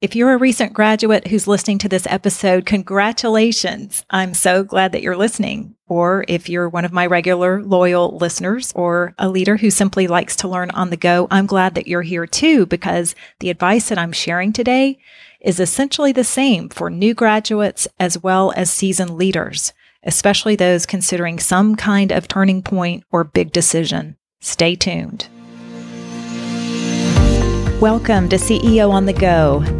If you're a recent graduate who's listening to this episode, congratulations. I'm so glad that you're listening. Or if you're one of my regular loyal listeners or a leader who simply likes to learn on the go, I'm glad that you're here too, because the advice that I'm sharing today is essentially the same for new graduates as well as seasoned leaders, especially those considering some kind of turning point or big decision. Stay tuned. Welcome to CEO on the Go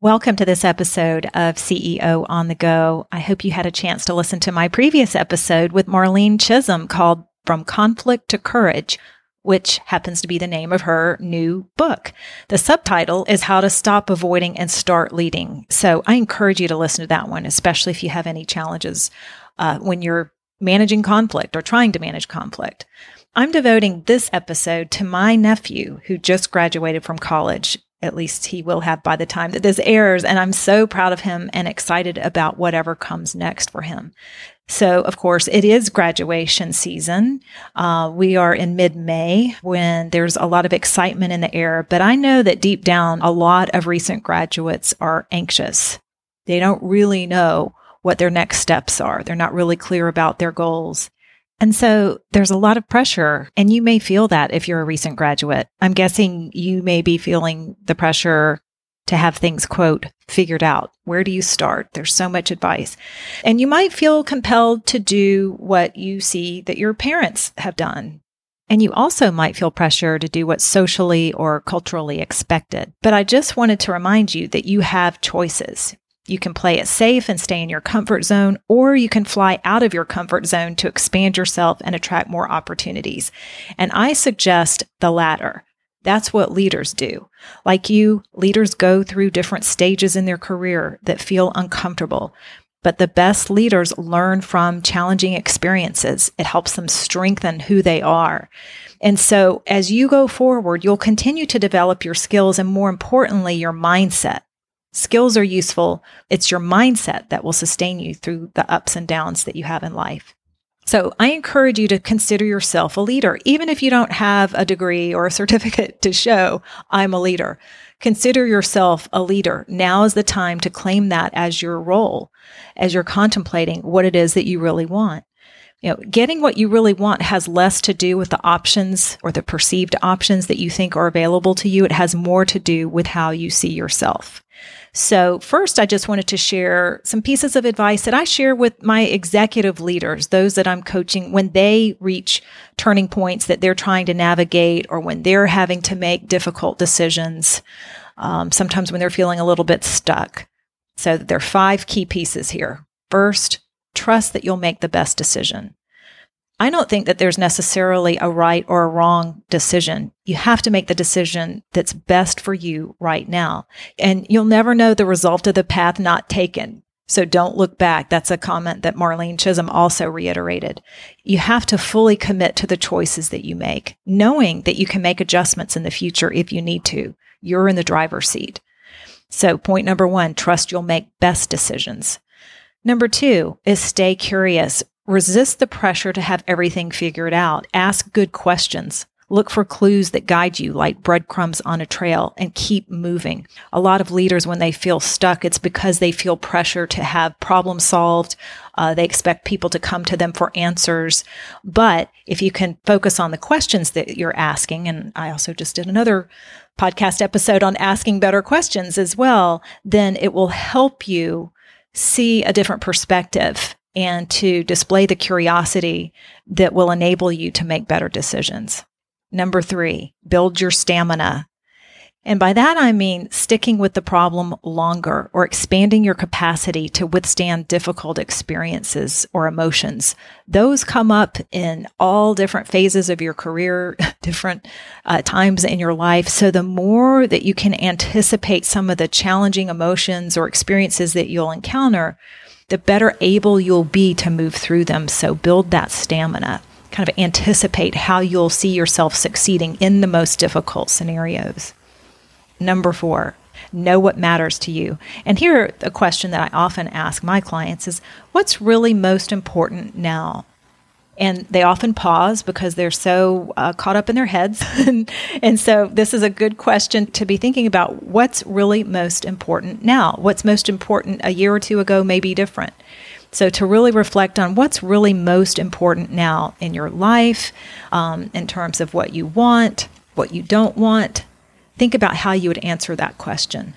Welcome to this episode of CEO on the Go. I hope you had a chance to listen to my previous episode with Marlene Chism called From Conflict to Courage, which happens to be the name of her new book. The subtitle is How to Stop Avoiding and Start Leading. So I encourage you to listen to that one, especially if you have any challenges uh, when you're managing conflict or trying to manage conflict. I'm devoting this episode to my nephew who just graduated from college at least he will have by the time that this airs. And I'm so proud of him and excited about whatever comes next for him. So, of course, it is graduation season. Uh, we are in mid May when there's a lot of excitement in the air, but I know that deep down, a lot of recent graduates are anxious. They don't really know what their next steps are. They're not really clear about their goals. And so there's a lot of pressure, and you may feel that if you're a recent graduate. I'm guessing you may be feeling the pressure to have things, quote, figured out. Where do you start? There's so much advice. And you might feel compelled to do what you see that your parents have done. And you also might feel pressure to do what's socially or culturally expected. But I just wanted to remind you that you have choices. You can play it safe and stay in your comfort zone, or you can fly out of your comfort zone to expand yourself and attract more opportunities. And I suggest the latter. That's what leaders do. Like you, leaders go through different stages in their career that feel uncomfortable. But the best leaders learn from challenging experiences. It helps them strengthen who they are. And so as you go forward, you'll continue to develop your skills and more importantly, your mindset. Skills are useful. It's your mindset that will sustain you through the ups and downs that you have in life. So I encourage you to consider yourself a leader, even if you don't have a degree or a certificate to show I'm a leader. Consider yourself a leader. Now is the time to claim that as your role, as you're contemplating what it is that you really want. You know, getting what you really want has less to do with the options or the perceived options that you think are available to you. It has more to do with how you see yourself. So, first, I just wanted to share some pieces of advice that I share with my executive leaders, those that I'm coaching when they reach turning points that they're trying to navigate or when they're having to make difficult decisions, um, sometimes when they're feeling a little bit stuck. So, there are five key pieces here. First, trust that you'll make the best decision. I don't think that there's necessarily a right or a wrong decision. You have to make the decision that's best for you right now. And you'll never know the result of the path not taken. So don't look back. That's a comment that Marlene Chism also reiterated. You have to fully commit to the choices that you make, knowing that you can make adjustments in the future if you need to. You're in the driver's seat. So point number one, trust you'll make best decisions. Number two is stay curious. Resist the pressure to have everything figured out. Ask good questions. Look for clues that guide you like breadcrumbs on a trail and keep moving. A lot of leaders, when they feel stuck, it's because they feel pressure to have problems solved. Uh, they expect people to come to them for answers. But if you can focus on the questions that you're asking, and I also just did another podcast episode on asking better questions as well, then it will help you see a different perspective and to display the curiosity that will enable you to make better decisions. Number three, build your stamina. And by that, I mean sticking with the problem longer or expanding your capacity to withstand difficult experiences or emotions. Those come up in all different phases of your career, different uh, times in your life. So the more that you can anticipate some of the challenging emotions or experiences that you'll encounter, the better able you'll be to move through them. So build that stamina. Kind of anticipate how you'll see yourself succeeding in the most difficult scenarios. Number four, know what matters to you. And here, a question that I often ask my clients is what's really most important now? And they often pause because they're so uh, caught up in their heads. and, and so, this is a good question to be thinking about what's really most important now. What's most important a year or two ago may be different. So, to really reflect on what's really most important now in your life, um, in terms of what you want, what you don't want, think about how you would answer that question.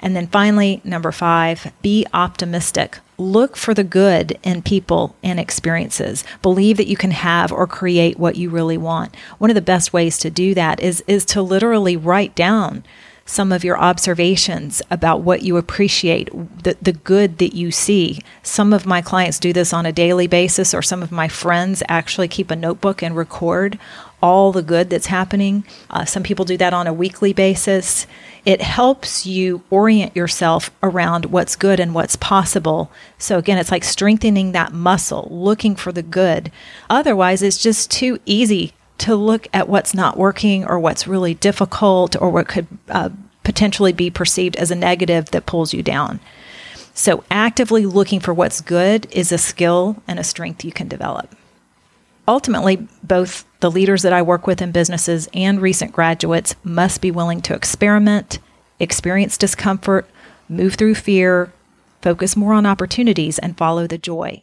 And then finally, number five, be optimistic. Look for the good in people and experiences. Believe that you can have or create what you really want. One of the best ways to do that is, is to literally write down some of your observations about what you appreciate, the, the good that you see. Some of my clients do this on a daily basis, or some of my friends actually keep a notebook and record all the good that's happening. Uh, some people do that on a weekly basis it helps you orient yourself around what's good and what's possible. So, again, it's like strengthening that muscle, looking for the good. Otherwise, it's just too easy to look at what's not working or what's really difficult or what could uh, potentially be perceived as a negative that pulls you down. So, actively looking for what's good is a skill and a strength you can develop ultimately, both the leaders that I work with in businesses and recent graduates must be willing to experiment, experience discomfort, move through fear, focus more on opportunities, and follow the joy.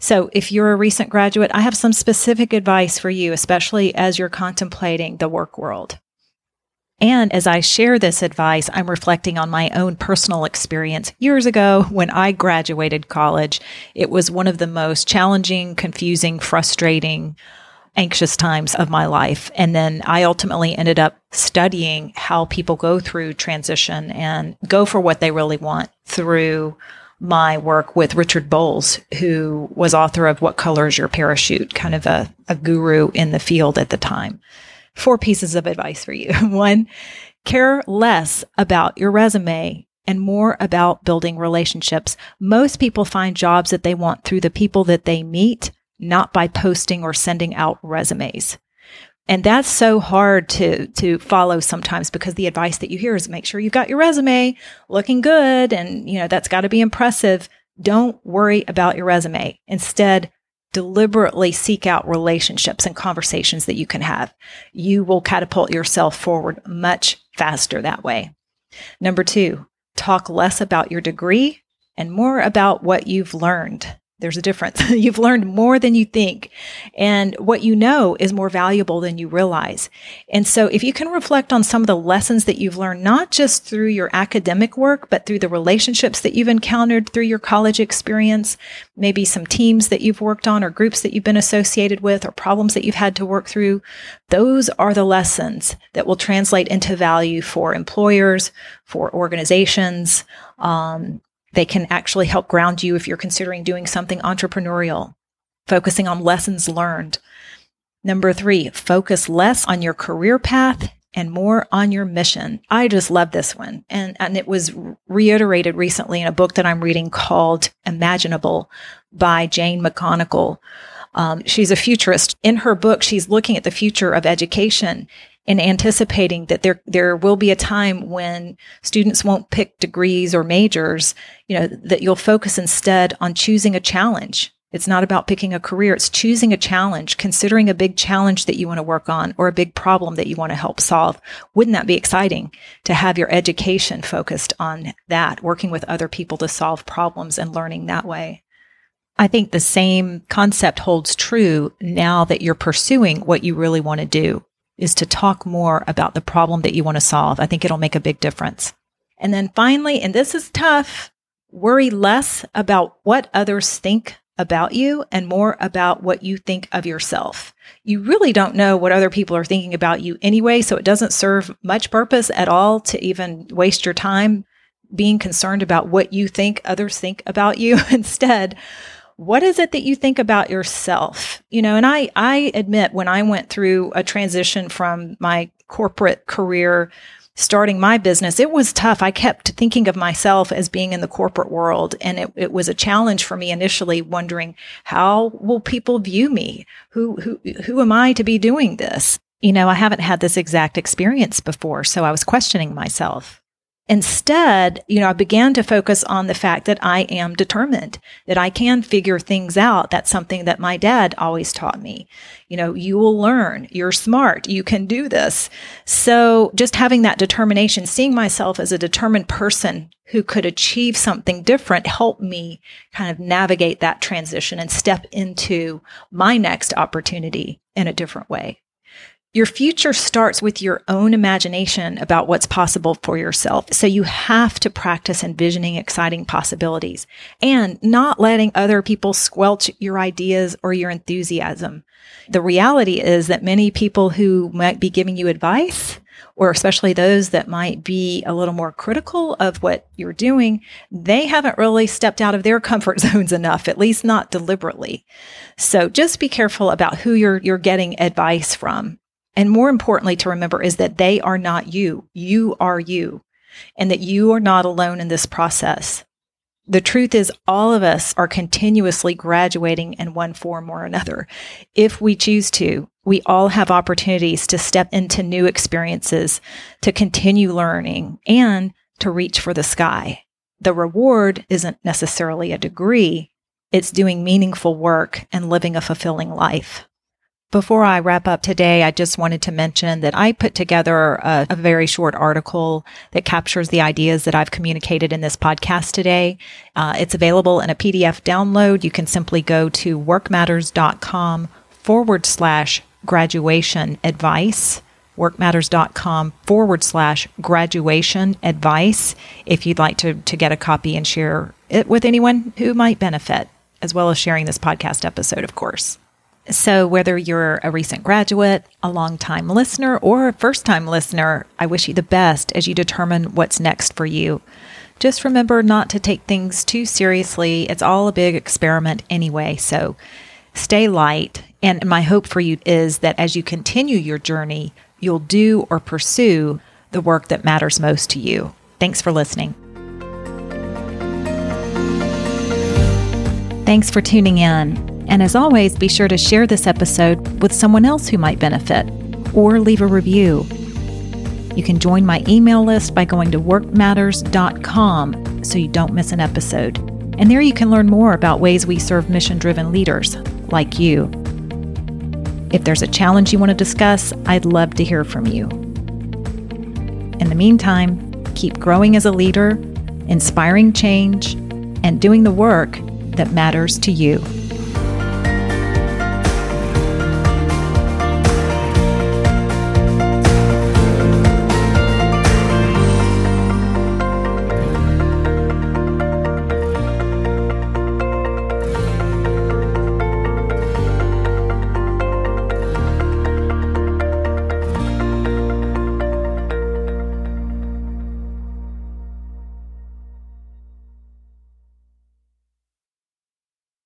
So, if you're a recent graduate, I have some specific advice for you, especially as you're contemplating the work world. And as I share this advice, I'm reflecting on my own personal experience years ago when I graduated college. It was one of the most challenging, confusing, frustrating, anxious times of my life. And then I ultimately ended up studying how people go through transition and go for what they really want through my work with Richard Bolles, who was author of What Color is Your Parachute, kind of a, a guru in the field at the time four pieces of advice for you. One, care less about your resume and more about building relationships. Most people find jobs that they want through the people that they meet, not by posting or sending out resumes. And that's so hard to to follow sometimes because the advice that you hear is make sure you've got your resume looking good and you know that's got to be impressive. Don't worry about your resume. Instead, deliberately seek out relationships and conversations that you can have. You will catapult yourself forward much faster that way. Number two, talk less about your degree and more about what you've learned. There's a difference. You've learned more than you think. And what you know is more valuable than you realize. And so if you can reflect on some of the lessons that you've learned, not just through your academic work, but through the relationships that you've encountered through your college experience, maybe some teams that you've worked on or groups that you've been associated with or problems that you've had to work through, those are the lessons that will translate into value for employers, for organizations, um, they can actually help ground you if you're considering doing something entrepreneurial, focusing on lessons learned. Number three, focus less on your career path and more on your mission. I just love this one. And, and it was reiterated recently in a book that I'm reading called Imaginable by Jane McGonigal. Um, she's a futurist. In her book, she's looking at the future of education and anticipating that there there will be a time when students won't pick degrees or majors you know that you'll focus instead on choosing a challenge. It's not about picking a career. It's choosing a challenge considering a big challenge that you want to work on or a big problem that you want to help solve. Wouldn't that be exciting to have your education focused on that working with other people to solve problems and learning that way? I think the same concept holds true now that you're pursuing what you really want to do is to talk more about the problem that you want to solve. I think it'll make a big difference. And then finally, and this is tough, worry less about what others think about you and more about what you think of yourself. You really don't know what other people are thinking about you anyway, so it doesn't serve much purpose at all to even waste your time being concerned about what you think others think about you. Instead, what is it that you think about yourself? You know, and I, I admit when I went through a transition from my corporate career starting my business, it was tough. I kept thinking of myself as being in the corporate world. And it, it was a challenge for me initially, wondering how will people view me? Who, who, who am I to be doing this? You know, I haven't had this exact experience before. So I was questioning myself. Instead, you know, I began to focus on the fact that I am determined, that I can figure things out. That's something that my dad always taught me. You know, you will learn, you're smart, you can do this. So just having that determination, seeing myself as a determined person who could achieve something different helped me kind of navigate that transition and step into my next opportunity in a different way. Your future starts with your own imagination about what's possible for yourself. So you have to practice envisioning exciting possibilities and not letting other people squelch your ideas or your enthusiasm. The reality is that many people who might be giving you advice or especially those that might be a little more critical of what you're doing, they haven't really stepped out of their comfort zones enough, at least not deliberately. So just be careful about who you're, you're getting advice from. And more importantly to remember is that they are not you. You are you and that you are not alone in this process. The truth is, all of us are continuously graduating in one form or another. If we choose to, we all have opportunities to step into new experiences, to continue learning, and to reach for the sky. The reward isn't necessarily a degree, it's doing meaningful work and living a fulfilling life. Before I wrap up today, I just wanted to mention that I put together a, a, very short article that captures the ideas that I've communicated in this podcast today. Uh, it's available in a PDF download. You can simply go to workmatters.com forward slash graduation advice workmatters.com forward slash graduation advice if you'd like to, to get a copy and share it with anyone who might benefit, as well as sharing this podcast episode, of course. So, whether you're a recent graduate, a long-time listener, or a first time listener, I wish you the best as you determine what's next for you. Just remember not to take things too seriously. It's all a big experiment anyway. So, stay light. And my hope for you is that as you continue your journey, you'll do or pursue the work that matters most to you. Thanks for listening. Thanks for tuning in. And as always, be sure to share this episode with someone else who might benefit or leave a review. You can join my email list by going to workmatters.com so you don't miss an episode. And there you can learn more about ways we serve mission driven leaders like you. If there's a challenge you want to discuss, I'd love to hear from you. In the meantime, keep growing as a leader, inspiring change, and doing the work that matters to you.